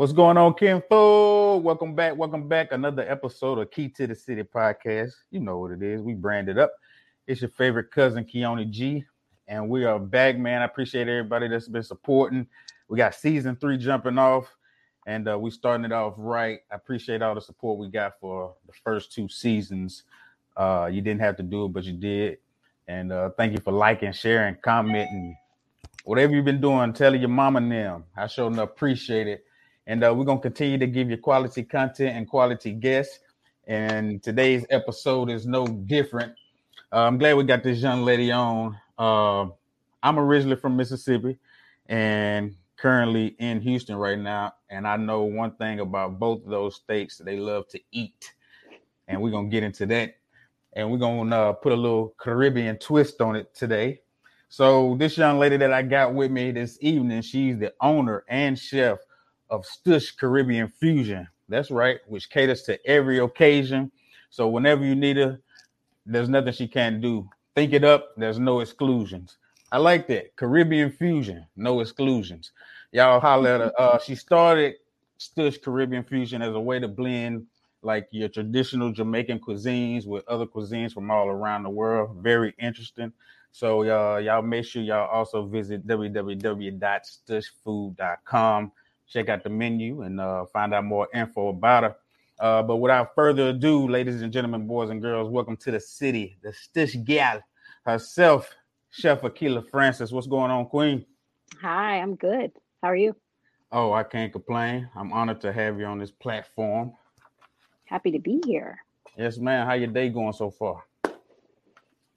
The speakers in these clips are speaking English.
What's going on, Kinfolk? Welcome back. Welcome back. Another episode of Key to the City podcast. You know what it is. We branded up. It's your favorite cousin, Keone G. And we are back, man. I appreciate everybody that's been supporting. We got season three jumping off, and uh, we starting it off right. I appreciate all the support we got for the first two seasons. Uh, you didn't have to do it, but you did. And uh, thank you for liking, sharing, commenting, whatever you've been doing. Telling your mama and them. I sure appreciate it. And uh, we're gonna continue to give you quality content and quality guests. And today's episode is no different. Uh, I'm glad we got this young lady on. Uh, I'm originally from Mississippi and currently in Houston right now. And I know one thing about both of those states: they love to eat. And we're gonna get into that. And we're gonna uh, put a little Caribbean twist on it today. So this young lady that I got with me this evening, she's the owner and chef of Stush Caribbean Fusion. That's right, which caters to every occasion. So whenever you need her, there's nothing she can't do. Think it up, there's no exclusions. I like that. Caribbean Fusion, no exclusions. Y'all holler at her. Uh, she started Stush Caribbean Fusion as a way to blend like your traditional Jamaican cuisines with other cuisines from all around the world. Very interesting. So uh, y'all make sure y'all also visit www.stushfood.com check out the menu and uh, find out more info about her. Uh, but without further ado, ladies and gentlemen, boys and girls, welcome to the city, the Stush gal herself, Chef Akeila Francis. What's going on, Queen? Hi, I'm good. How are you? Oh, I can't complain. I'm honored to have you on this platform. Happy to be here. Yes, man. How your day going so far?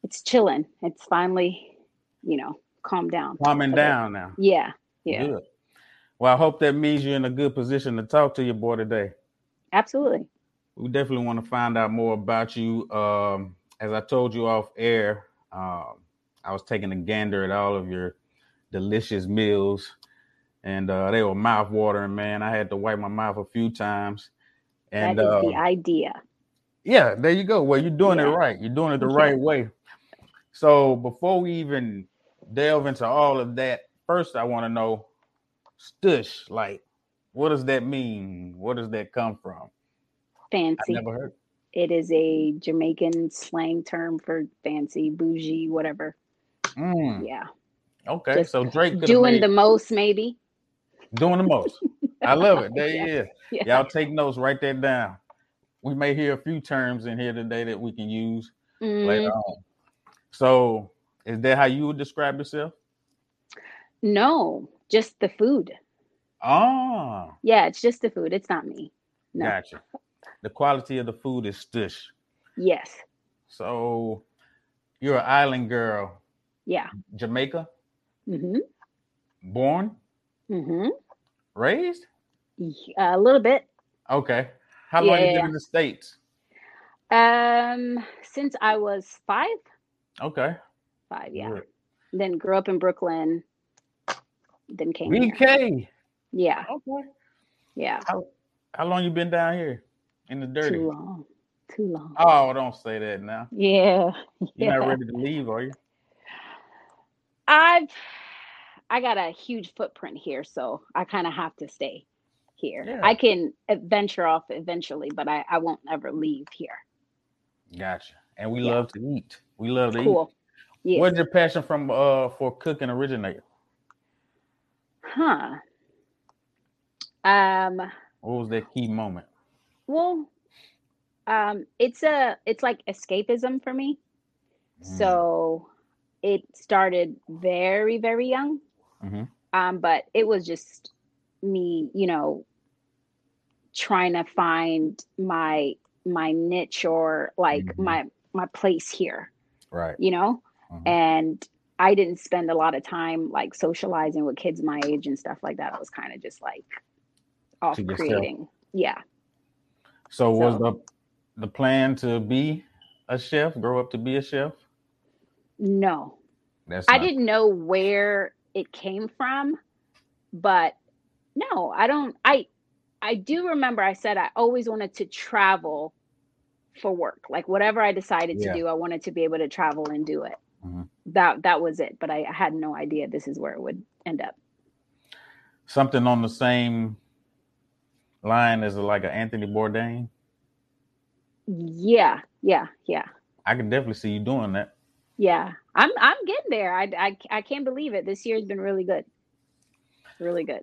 It's chilling. It's finally, you know, calmed down. Calming down now. Yeah. Yeah. Good. Well, I hope that means you're in a good position to talk to your boy today. Absolutely. We definitely want to find out more about you. Um, as I told you off air, um, I was taking a gander at all of your delicious meals, and uh, they were mouth watering. Man, I had to wipe my mouth a few times. And that is uh, the idea. yeah, there you go. Well, you're doing it right. You're doing it the Yeah. right way. So before we even delve into all of that, first I want to know stush. Like, what does that mean? Where does that come from? Fancy. I never heard. It is a Jamaican slang term for fancy, bougie, whatever. Mm, Yeah. okay, Just so Drake Doing made, the most, maybe. doing the most. I love it. There Yeah. is. Yeah. Y'all take notes. Write that down. We may hear a few terms in here today that we can use Mm, later on. So, is that how you would describe yourself? no, just the food. Ah, Yeah, it's just the food. It's not me. No. gotcha. The quality of the food is stush. Yes. So, you're an island girl, Yeah. Jamaica, Mm-hmm. born, Mm-hmm. raised. A little bit. Okay. How long you been Yeah. in the states? Um, since I was five, Okay. five, yeah. Good. Then grew up in Brooklyn. Then came here. BK. Yeah, Okay. yeah. How, how long you been down here in the dirty? Too long. Too long. Oh, don't say that now. Yeah. You're Yeah. not ready to leave, are you? I've I got a huge footprint here, so I kind of have to stay here. Yeah. I can venture off eventually, but I, I won't ever leave here. Gotcha. And we Yeah. love to eat. We love to eat. Cool. Yeah. Where's your passion from uh for cooking originate? Huh. Um, What was that key moment? well, um, it's a it's like escapism for me. Mm. So it started very, very young. Mhm. Um, but it was just me, you know, trying to find my my niche or like Mhm. my my place here, Right. you know? Mhm. And I didn't spend a lot of time like socializing with kids my age and stuff like that. I was kind of just like off To yourself. creating. Yeah. So was the the plan to be a chef, grow up to be a chef? No. That's I didn't know where it came from, but no, I don't I I do remember I said I always wanted to travel for work. Like whatever I decided Yeah. to do, I wanted to be able to travel and do it. Mhm. That that was it, but I, I had no idea this is where it would end up. something on the same line as like an Anthony Bourdain? Yeah, yeah, yeah. I can definitely see you doing that. Yeah, I'm I'm getting there. I, I I can't believe it. This year's been really good, really good.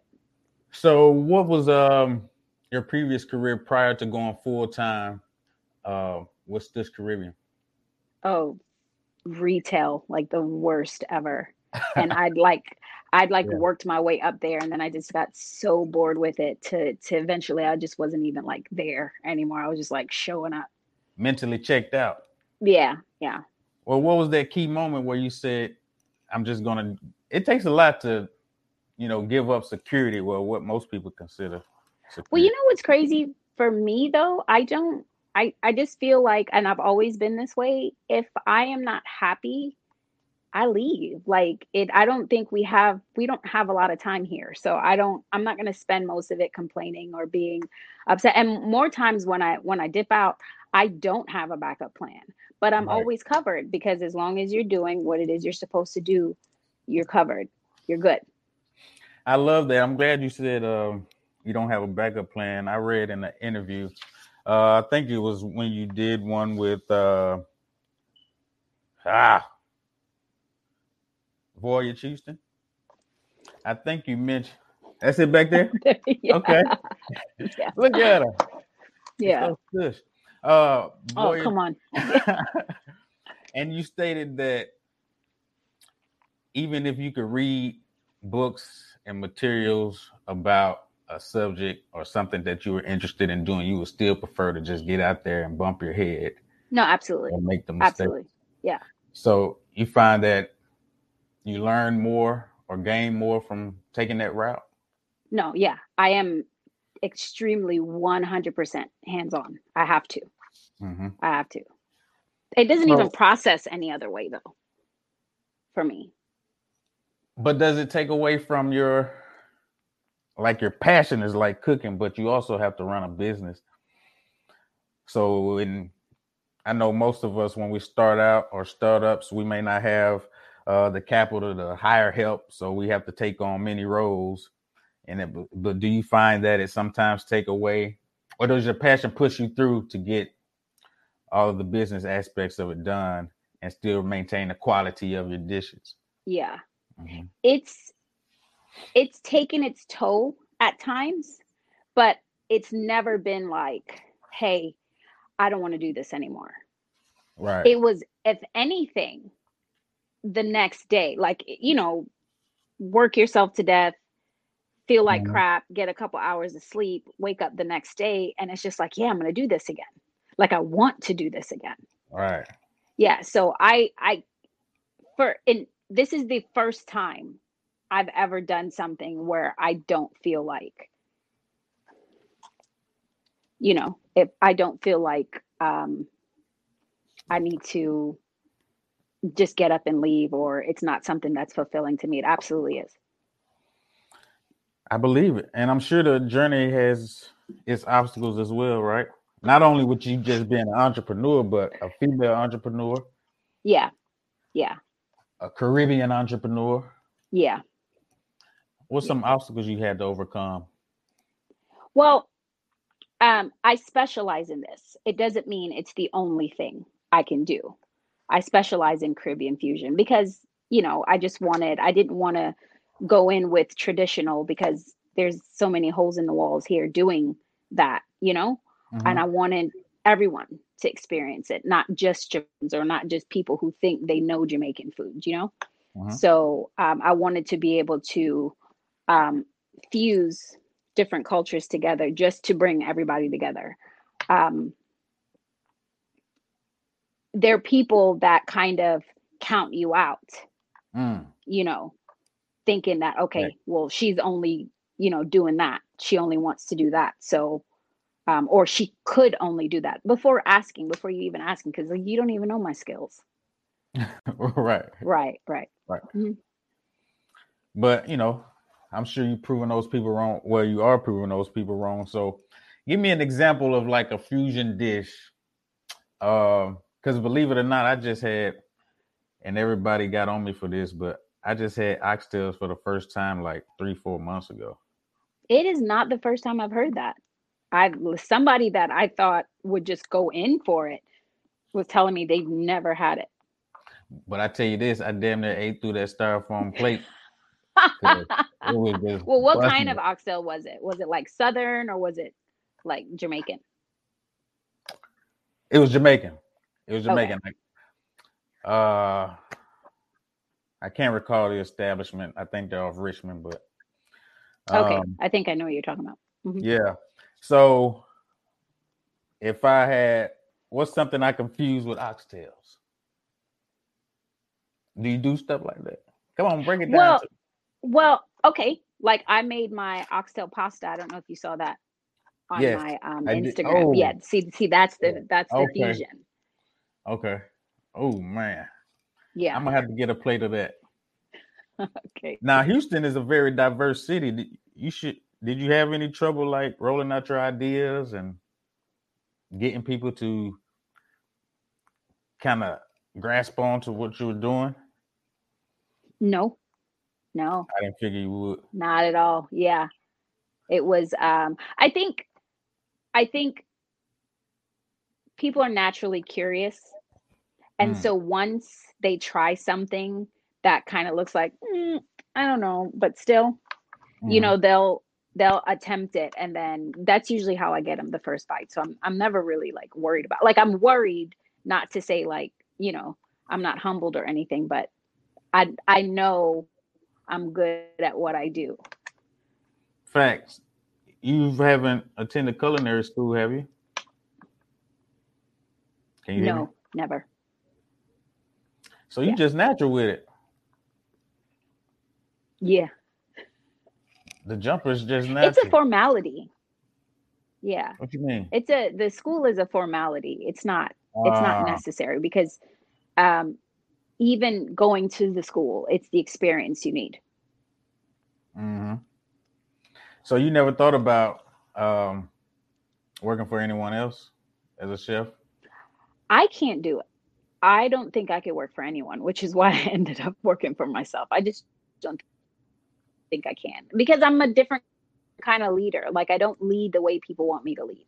So, what was um your previous career prior to going full time uh, with Stush Caribbean? Oh, retail, like the worst ever. And I'd like I'd like Yeah. worked my way up there and then I just got so bored with it to to eventually I just wasn't even like there anymore. I was just like showing up. Mentally checked out. Yeah, yeah. Well, what was that key moment where you said, "I'm just gonna"? It takes a lot to, you know, give up security. Well, what most people consider. Security. Well, you know what's crazy for me though? I don't I I just feel like and I've always been this way, if I am not happy, I leave. Like it I don't think we have we don't have a lot of time here. So I don't I'm not going to spend most of it complaining or being upset. And more times when I when I dip out, I don't have a backup plan. But I'm Right. always covered because as long as you're doing what it is you're supposed to do, you're covered. You're good. I love that. I'm glad you said um, you don't have a backup plan. I read in the interview. Uh, I think it was when you did one with uh, ah Voyage Houston. I think you mentioned. That's it back there. yeah. Okay. Yeah. Look at her. Yeah. So. Uh, Oh, come on. and you stated that even if you could read books and materials about a subject or something that you were interested in doing, you would still prefer to just get out there and bump your head No, absolutely. and make the mistake. Absolutely. Yeah. So you find that you learn more or gain more from taking that route. No, yeah. I am extremely 100% hands on. I have to. hmm I have to. It doesn't So- even process any other way though. For me. But does it take away from your like your passion is like cooking, but you also have to run a business. So in I know most of us when we start out or startups, we may not have uh, the capital to hire help, so we have to take on many roles. And it, but do you find that it sometimes take away, or does your passion push you through to get all of the business aspects of it done and still maintain the quality of your dishes? Yeah. Mhm. It's it's taken its toll at times, but it's never been like, hey, I don't want to do this anymore. Right. It was, if anything, the next day, like, you know, work yourself to death, feel like Mhm. crap, get a couple hours of sleep, wake up the next day, and it's just like, yeah, I'm going to do this again. Like, I want to do this again. right. Yeah. So I, I, for, and this is the first time I've ever done something where I don't feel like, you know, if I don't feel like um, I need to just get up and leave or it's not something that's fulfilling to me. It absolutely is. I believe it. And I'm sure the journey has its obstacles as well, right? Not only with you just being an entrepreneur, but a female entrepreneur, Yeah. Yeah. a Caribbean entrepreneur. Yeah. What's some obstacles you had to overcome? Well, um, I specialize in this. It doesn't mean it's the only thing I can do. I specialize in Caribbean fusion because, you know, I just wanted, I didn't want to go in with traditional because there's so many holes in the walls here doing that, you know, Mhm. and I wanted everyone to experience it, not just Jamaicans or not just people who think they know Jamaican food, you know? Mhm. So um, I wanted to be able to um, fuse different cultures together just to bring everybody together. Um, there are people that kind of count you out, Mm, you know, thinking that, okay, Right. well, she's only, you know, doing that. She only wants to do that. So, um, or she could only do that before asking, before you even asking, because like, you don't even know my skills. right. Right, right. But you know, I'm sure you're proving those people wrong. Well, you are proving those people wrong. So give me an example of like a fusion dish. Uh, because believe it or not, I just had and everybody got on me for this, but I just had oxtails for the first time like three, four months ago. It is not the first time I've heard that. I somebody that I thought would just go in for it was telling me they've never had it. But I tell you this, I damn near ate through that styrofoam plate. well, what kind of oxtail was it? Was it like Southern or was it like Jamaican? It was Jamaican. It was Jamaican. Okay. uh, I can't recall the establishment. I think they're off Richmond, but okay, um, I think I know what you're talking about. Mm-hmm. Yeah. So, if I had what's something I confuse with oxtails? Do you do stuff like that? Come on, break it down. Well, well, okay. Like I made my oxtail pasta. I don't know if you saw that on yes, my um, Instagram. Oh. Yeah, see, see, that's the that's the okay. fusion. Okay. Oh man. Yeah. I'm gonna have to get a plate of that. okay. Now Houston is a very diverse city. You should did you have any trouble like rolling out your ideas and getting people to kind of grasp on to what you were doing? No. No. I didn't figure you would. Not at all. Yeah. It was um I think I think people are naturally curious. And mm. so once they try something that kind of looks like mm, I don't know, but still, mm. you know, they'll they'll attempt it and then that's usually how I get them the first bite. So I'm I'm never really like worried about like I'm worried not to say like, you know, I'm not humbled or anything, but I I know I'm good at what I do. Facts. You haven't attended culinary school, have you? Can you no, never. So you yeah. just natural with it. Yeah. The jumper's just natural. It's a formality. Yeah. What you mean? It's a the school is a formality. It's not uh, it's not necessary because um even going to the school, it's the experience you need. Mm-hmm. So you never thought about um, working for anyone else as a chef? I can't do it. I don't think I could work for anyone, which is why I ended up working for myself. I just don't think I can because I'm a different kind of leader. Like I don't lead the way people want me to lead.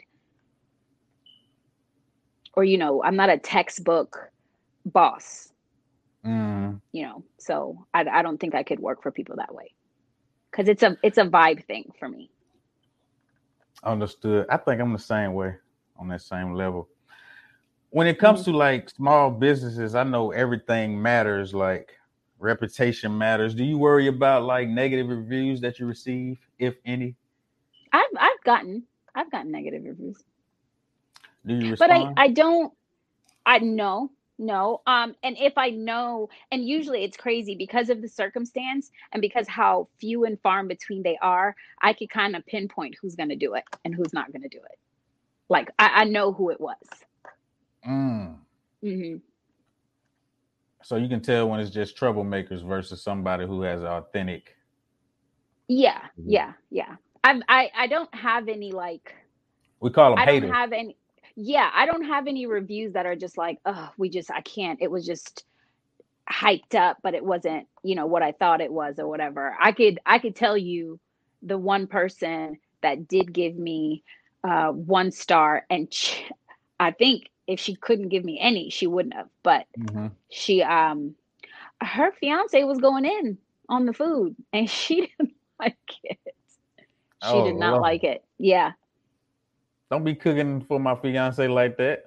Or you know, I'm not a textbook boss. Mm. You know, so I, I don't think I could work for people that way because it's a it's a vibe thing for me. Understood. I think I'm the same way on that same level. When it comes mm-hmm. to like small businesses, I know everything matters. Like reputation matters. Do you worry about like negative reviews that you receive, if any? I've I've gotten I've gotten negative reviews. Do you respond? But I I don't I know no. Um, and if I know, and usually it's crazy because of the circumstance and because how few and far in between they are, I could kind of pinpoint who's gonna do it and who's not gonna do it. Like I, I know who it was. Mm. Mm-hmm. So you can tell when it's just troublemakers versus somebody who has authentic. Yeah, mm-hmm. yeah, yeah. I I I don't have any like. We call them I haters. don't have any yeah, I don't have any reviews that are just like, oh, we just, I can't. It was just hyped up, but it wasn't, you know, what I thought it was or whatever. I could, I could tell you the one person that did give me uh, one star, and I think if she couldn't give me any, she wouldn't have. But mm-hmm. she, um, her fiance was going in on the food, and she didn't like it. She oh, did not like it. Yeah. Don't be cooking for my fiance like that.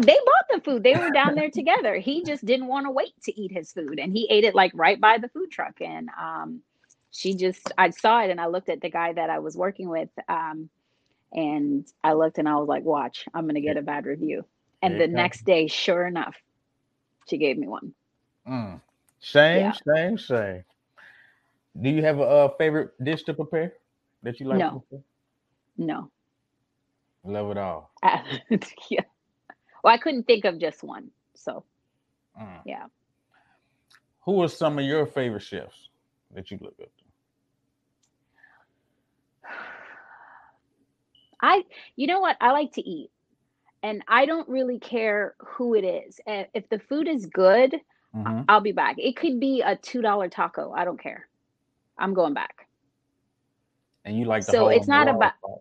They bought the food. They were down there together. He just didn't want to wait to eat his food, and he ate it like right by the food truck. And um, she just, I saw it, and I looked at the guy that I was working with, um, and I looked, and I was like, "Watch, I'm gonna get a bad review." And the next day, sure enough, she gave me one. Mm. Shame, yeah. shame, shame. Do you have a, a, favorite dish to prepare that you like? No, no. Love it all. yeah. Well, I couldn't think of just one. So, mm. yeah. Who are some of your favorite chefs that you look up to? I, you know what? I like to eat, and I don't really care who it is. If the food is good, mm-hmm. I'll be back. It could be a two dollar taco. I don't care. I'm going back. And you like so it's not about. Spot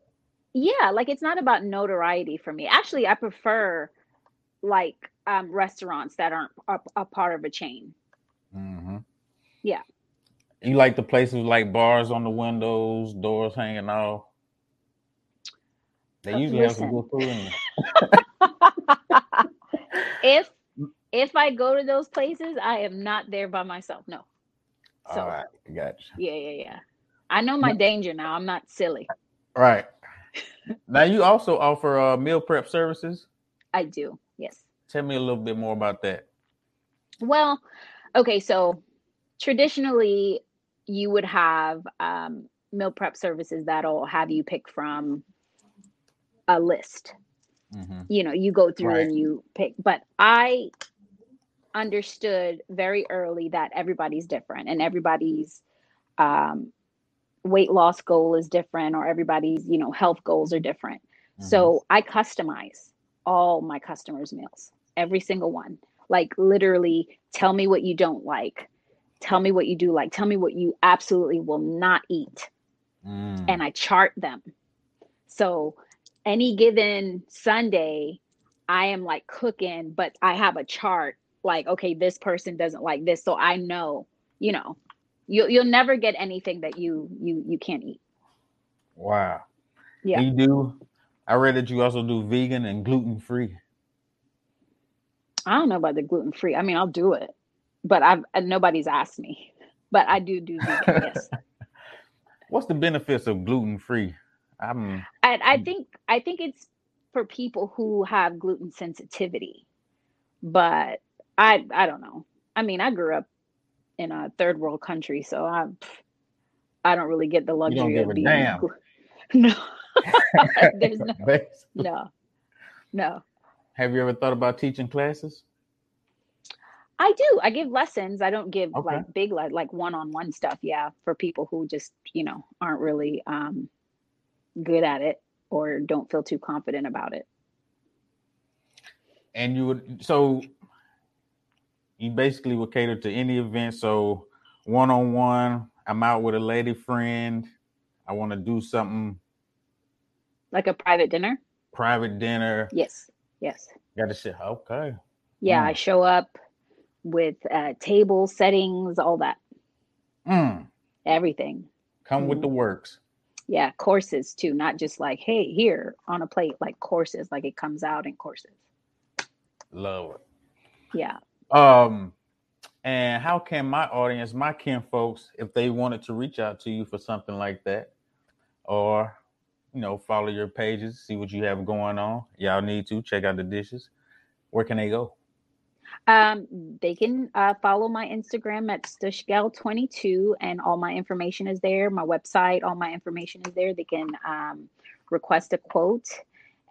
yeah, like it's not about notoriety for me. Actually, I prefer like um, restaurants that aren't a, a part of a chain. Mm-hmm. Yeah. You like the places like bars on the windows, doors hanging off. They usually have some listen. good food in there. if if I go to those places, I am not there by myself. No. So All right, gotcha. yeah, yeah, yeah. I know my danger now. I'm not silly. Right. Now you also offer uh, meal prep services. I do. Yes. Tell me a little bit more about that. Well, okay, so traditionally you would have um, meal prep services that'll have you pick from a list. Mhm. You know, you go through Right. and you pick, but I understood very early that everybody's different and everybody's um, weight loss goal is different or everybody's, you know, health goals are different. Mm-hmm. So I customize all my customers' meals, every single one. Like literally, tell me what you don't like, tell me what you do like, tell me what you absolutely will not eat, Mm. and I chart them. So any given Sunday, I am like cooking, but I have a chart. Like, okay, this person doesn't like this, so I know. You know, you you'll never get anything that you you you can't eat. Wow. Yeah. You do. I read that you also do vegan and gluten free. I don't know about the gluten free. I mean, I'll do it, but I've uh, nobody's asked me. But I do do vegan. yes, What's the benefits of gluten free? I'm I Mm. think I think it's for people who have gluten sensitivity. But I I don't know. I mean, I grew up in a third world country, so I I don't really get the luxury of a being damn. no. There's no no no. Have you ever thought about teaching classes? I do. I give lessons. I don't give Okay. like big like like one-on-one stuff. Yeah, for people who just, you know, aren't really um good at it or don't feel too confident about it. And you would so you basically would cater to any event. So one on one, I'm out with a lady friend. I want to do something Like a private dinner? private dinner. Yes. Yes. Got to say, okay. Yeah, Mm. I show up with uh table settings, all that. Mm, Everything. come with Mhm. the works. Yeah, courses too, not just like, hey, here on a plate, like courses, like it comes out in courses. Love it. Yeah. Um, and how can my audience, my kin folks, if they wanted to reach out to you for something like that, or you know, follow your pages, see what you have going on, y'all need to check out the dishes. Where can they go? Um, they can uh, follow my Instagram at stushgyal22, and all my information is there. My website, all my information is there. They can um, request a quote,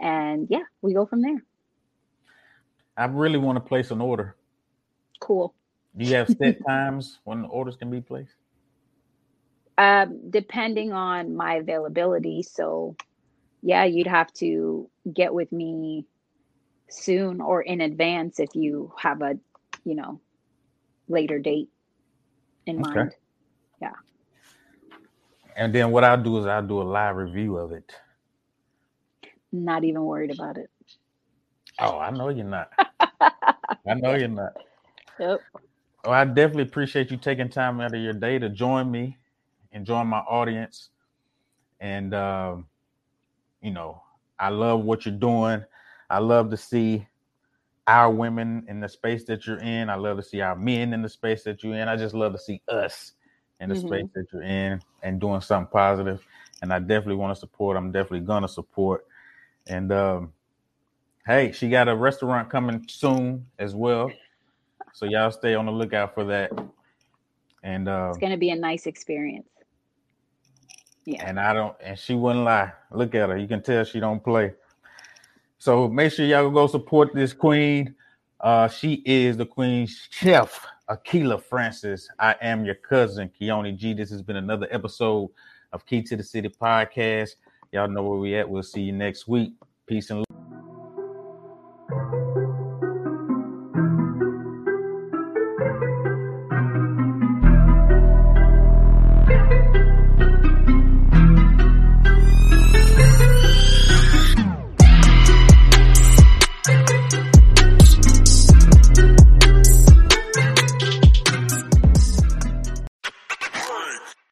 and yeah, we go from there. I really want to place an order. Cool. Do you have set times when the orders can be placed? Um, depending on my availability, so yeah, you'd have to get with me soon or in advance if you have a, you know, later date in Okay. mind. Yeah. And then what I'll do is I'll do a live review of it. Not even worried about it. Oh, I know you're not. I know you're not. Yep. Well, I definitely appreciate you taking time out of your day to join me and join my audience. And um, you know, I love what you're doing. I love to see our women in the space that you're in. I love to see our men in the space that you're in. I just love to see us in the Mhm. space that you're in and doing something positive. And I definitely want to support. I'm definitely gonna support. And um, hey, she got a restaurant coming soon as well. So y'all stay on the lookout for that. And uh, It's going to be a nice experience. Yeah. and I don't and she wouldn't lie. Look at her. You can tell she don't play. So make sure y'all go support this queen. Uh she is the queen chef, Akeila Francis. I am your cousin, Keone G. This has been another episode of Key to the City podcast. Y'all know where we at. We'll see you next week. Peace and love.